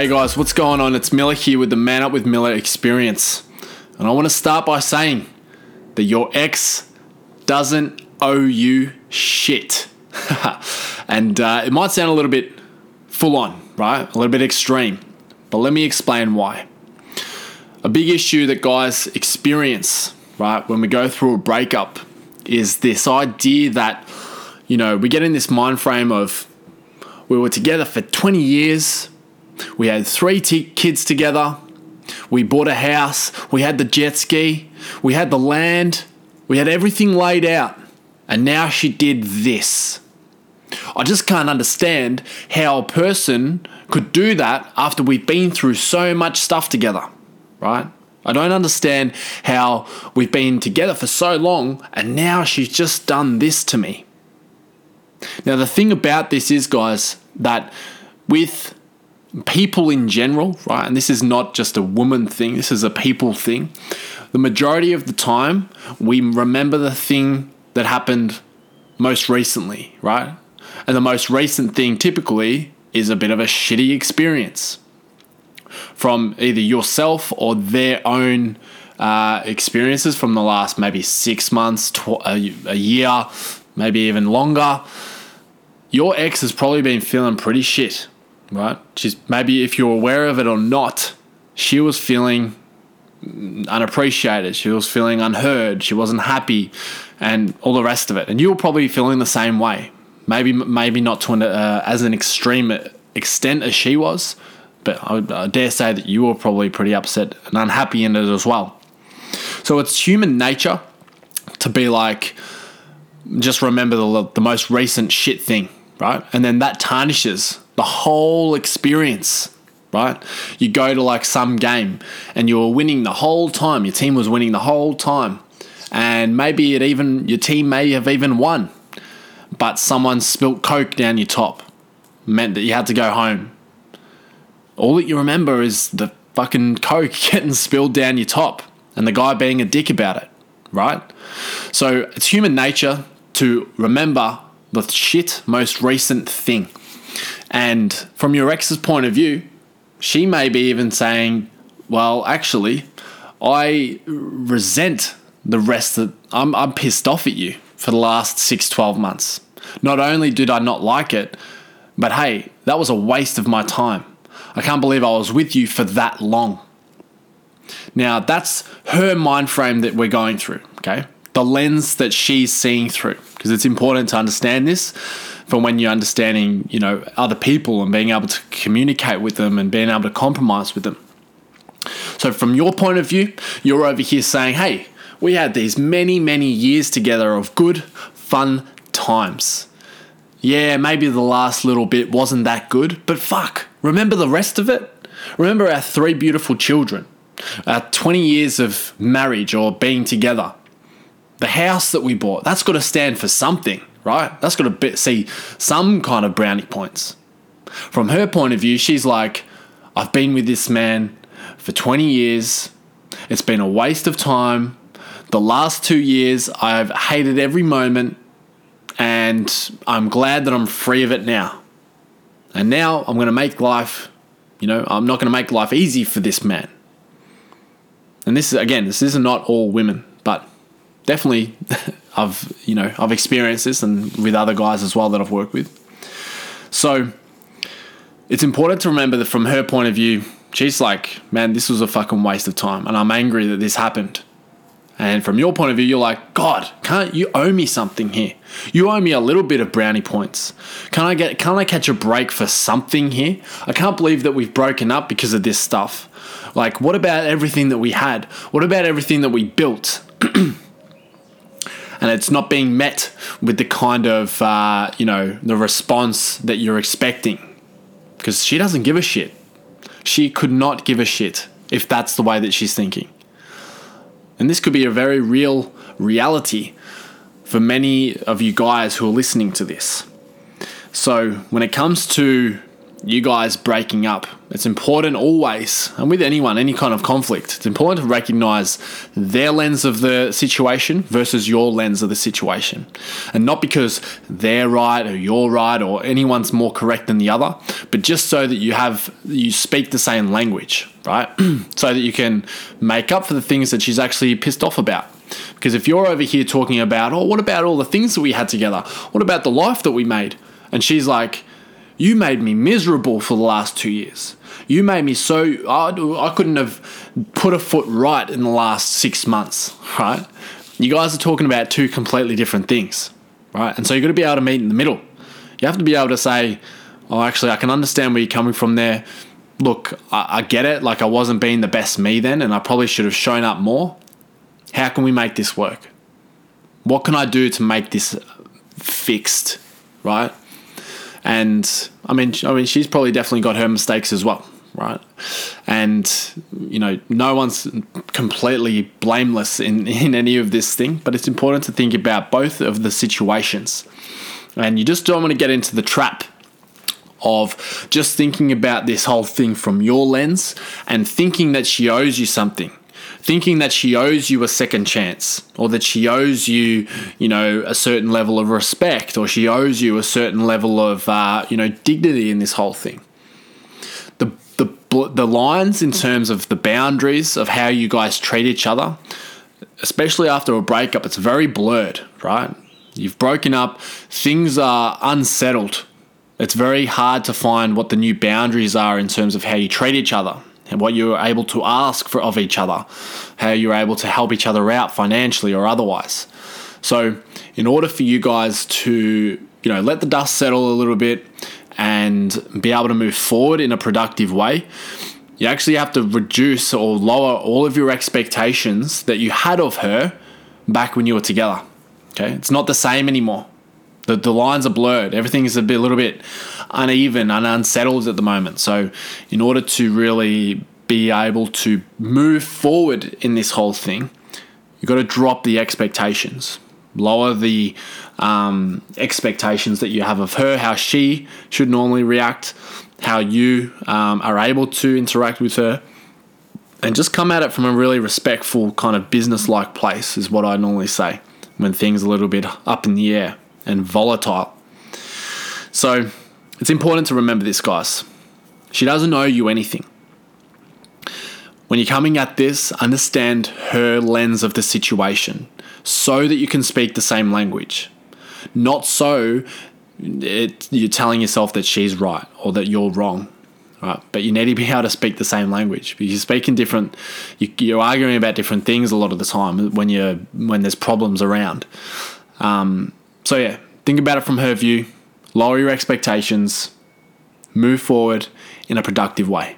Hey guys, what's going on? It's Miller here with the Man Up with Miller experience. And I want to start by saying that your ex doesn't owe you shit. and uh, it might sound a little bit full on, right? A little bit extreme. But let me explain why. A big issue that guys experience, right, when we go through a breakup is this idea that, you know, we get in this mind frame of we were together for 20 years, we had three t- kids together, we bought a house, we had the jet ski, we had the land, we had everything laid out, and now she did this. I just can't understand how a person could do that after we've been through so much stuff together, right? I don't understand how we've been together for so long and now she's just done this to me. Now, the thing about this is, guys, that with people in general, right, and this is not just a woman thing, this is a people thing, the majority of the time we remember the thing that happened most recently, right? And the most recent thing typically is a bit of a shitty experience from either yourself or their own uh, experiences from the last maybe six months, tw- a, a year, maybe even longer. Your ex has probably been feeling pretty shit, right? She's maybe if you're aware of it or not, she was feeling unappreciated. She was feeling unheard. She wasn't happy, and all the rest of it. And you were probably feeling the same way. Maybe maybe not to an, uh, as an extreme extent as she was, but I, I dare say that you were probably pretty upset and unhappy in it as well. So it's human nature to be like, just remember the, the most recent shit thing, right? And then that tarnishes the whole experience right? You go to like some game and you were winning the whole time. Your team was winning the whole time. And maybe it even your team may have even won. But someone spilt coke down your top. Meant that you had to go home. All that you remember is the fucking coke getting spilled down your top and the guy being a dick about it, right? So it's human nature to remember the shit most recent thing. And from your ex's point of view, she may be even saying, well, actually, I resent the rest that I'm, I'm pissed off at you for the last six, 12 months. Not only did I not like it, but hey, that was a waste of my time. I can't believe I was with you for that long. Now, that's her mind frame that we're going through, okay? The lens that she's seeing through, because it's important to understand this for when you're understanding, you know, other people and being able to communicate with them and being able to compromise with them. So from your point of view, you're over here saying, "Hey, we had these many, many years together of good, fun times. Yeah, maybe the last little bit wasn't that good, but fuck, remember the rest of it? Remember our three beautiful children, our 20 years of marriage or being together, the house that we bought. That's got to stand for something right? That's got to be- see some kind of brownie points. From her point of view, she's like, I've been with this man for 20 years. It's been a waste of time. The last two years, I've hated every moment, and I'm glad that I'm free of it now. And now I'm going to make life, you know, I'm not going to make life easy for this man. And this is, again, this is not all women, definitely I've you know I've experienced this and with other guys as well that I've worked with. So it's important to remember that from her point of view, she's like, man, this was a fucking waste of time, and I'm angry that this happened. And from your point of view, you're like, God, can't you owe me something here? You owe me a little bit of brownie points. Can I get can I catch a break for something here? I can't believe that we've broken up because of this stuff. Like, what about everything that we had? What about everything that we built? and it's not being met with the kind of uh, you know the response that you're expecting. Because she doesn't give a shit. She could not give a shit if that's the way that she's thinking. And this could be a very real reality for many of you guys who are listening to this. So when it comes to you guys breaking up. It's important always, and with anyone, any kind of conflict, it's important to recognize their lens of the situation versus your lens of the situation. And not because they're right or you're right or anyone's more correct than the other, but just so that you have you speak the same language, right? so that you can make up for the things that she's actually pissed off about. Because if you're over here talking about, oh, what about all the things that we had together? What about the life that we made? And she's like, you made me miserable for the last two years. You made me so I, I couldn't have put a foot right in the last six months, right? You guys are talking about two completely different things, right? And so you've got to be able to meet in the middle. You have to be able to say, oh, actually, I can understand where you're coming from there. Look, I, I get it. Like, I wasn't being the best me then, and I probably should have shown up more. How can we make this work? What can I do to make this fixed, right? And I mean, I mean, she's probably definitely got her mistakes as well, right? And you know, no one's completely blameless in in any of this thing, but it's important to think about both of the situations. And you just don't want to get into the trap of just thinking about this whole thing from your lens and thinking that she owes you something thinking that she owes you a second chance or that she owes you, you know, a certain level of respect or she owes you a certain level of, uh, you know, dignity in this whole thing. The, the, the lines in terms of the boundaries of how you guys treat each other, especially after a breakup, it's very blurred, right? You've broken up, things are unsettled. It's very hard to find what the new boundaries are in terms of how you treat each other and what you're able to ask for of each other, how you're able to help each other out financially or otherwise. So, in order for you guys to, you know, let the dust settle a little bit and be able to move forward in a productive way, you actually have to reduce or lower all of your expectations that you had of her back when you were together. Okay? It's not the same anymore. The, the lines are blurred. Everything is a, bit, a little bit uneven and unsettled at the moment. So, in order to really be able to move forward in this whole thing, you've got to drop the expectations, lower the um, expectations that you have of her, how she should normally react, how you um, are able to interact with her. And just come at it from a really respectful, kind of business like place, is what I normally say when things are a little bit up in the air and volatile. So it's important to remember this, guys. She doesn't owe you anything. When you're coming at this, understand her lens of the situation so that you can speak the same language. Not so it, you're telling yourself that she's right or that you're wrong. Right, but you need to be able to speak the same language. You're speaking different, you, are arguing about different things a lot of the time when you're when there's problems around. Um, so yeah, think about it from her view, lower your expectations, move forward in a productive way.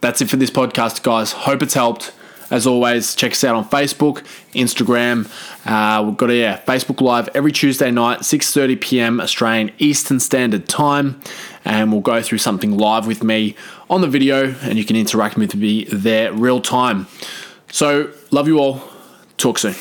That's it for this podcast, guys. Hope it's helped. As always, check us out on Facebook, Instagram. Uh, we've got a yeah, Facebook Live every Tuesday night, 6:30 p.m. Australian Eastern Standard Time, and we'll go through something live with me on the video, and you can interact with me there real time. So, love you all. Talk soon.